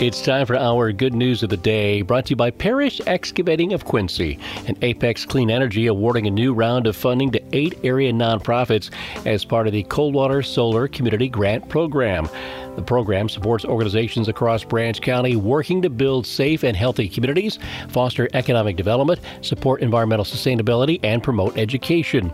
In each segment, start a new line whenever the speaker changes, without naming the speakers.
It's time for our good news of the day, brought to you by Parrish Excavating of Quincy and Apex Clean Energy awarding a new round of funding to eight area nonprofits as part of the Coldwater Solar Community Grant Program. The program supports organizations across Branch County working to build safe and healthy communities, foster economic development, support environmental sustainability, and promote education.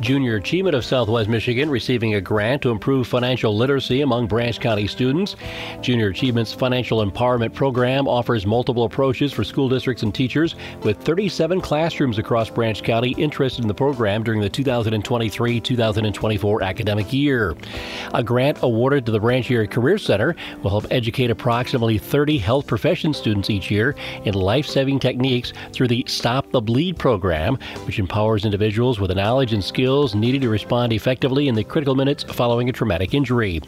Junior Achievement of Southwest Michigan receiving a grant to improve financial literacy among Branch County students. Junior Achievement's Financial Empowerment Program offers multiple approaches for school districts and teachers, with 37 classrooms across Branch County interested in the program during the 2023 2024 academic year. A grant awarded to the Branch Area Career Center will help educate approximately 30 health profession students each year in life saving techniques through the Stop the Bleed program, which empowers individuals with the knowledge and skills skills needed to respond effectively in the critical minutes following a traumatic injury.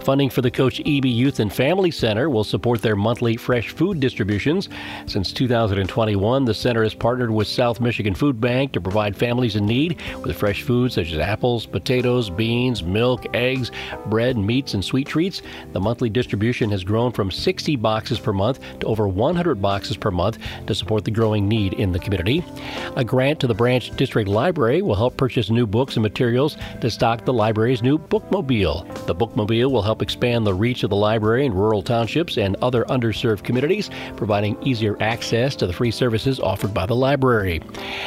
Funding for the Coach EB Youth and Family Center will support their monthly fresh food distributions. Since 2021, the center has partnered with South Michigan Food Bank to provide families in need with fresh foods such as apples, potatoes, beans, milk, eggs, bread, meats, and sweet treats. The monthly distribution has grown from 60 boxes per month to over 100 boxes per month to support the growing need in the community. A grant to the Branch District Library will help purchase new books and materials to stock the library's new bookmobile. The bookmobile will help expand the reach of the library in rural townships and other underserved communities, providing easier access to the free services offered by the library.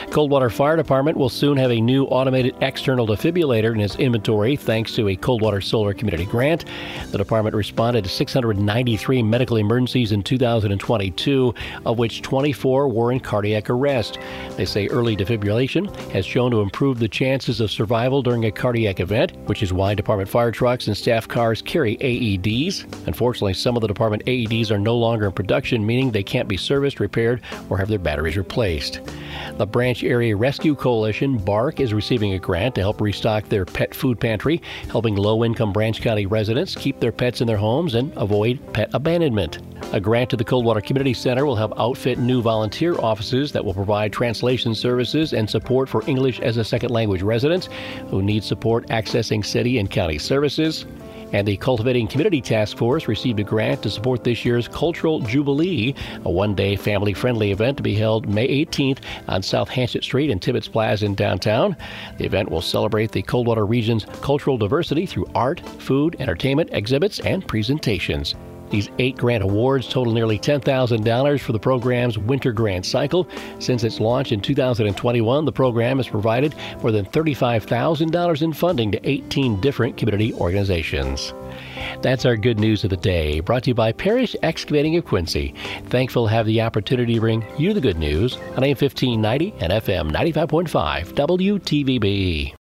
Coldwater Fire Department will soon have a new automated external defibrillator in its inventory thanks to a Coldwater Solar Community grant. The department responded to 693 medical emergencies in 2022, of which 24 were in cardiac arrest. They say early defibrillation has shown to improve the chance chances of survival during a cardiac event, which is why department fire trucks and staff cars carry AEDs. Unfortunately, some of the department AEDs are no longer in production, meaning they can't be serviced, repaired, or have their batteries replaced. The Branch Area Rescue Coalition, BARC, is receiving a grant to help restock their pet food pantry, helping low income Branch County residents keep their pets in their homes and avoid pet abandonment. A grant to the Coldwater Community Center will help outfit new volunteer offices that will provide translation services and support for English as a second language residents who need support accessing city and county services. And the Cultivating Community Task Force received a grant to support this year's Cultural Jubilee, a one day family friendly event to be held May 18th on South Hanchett Street and Tibbetts Plaza in downtown. The event will celebrate the Coldwater region's cultural diversity through art, food, entertainment, exhibits, and presentations. These eight grant awards total nearly $10,000 for the program's winter grant cycle. Since its launch in 2021, the program has provided more than $35,000 in funding to 18 different community organizations. That's our good news of the day, brought to you by Parrish Excavating of Quincy. Thankful to have the opportunity to bring you the good news on AM 1590 and FM 95.5 WTVB.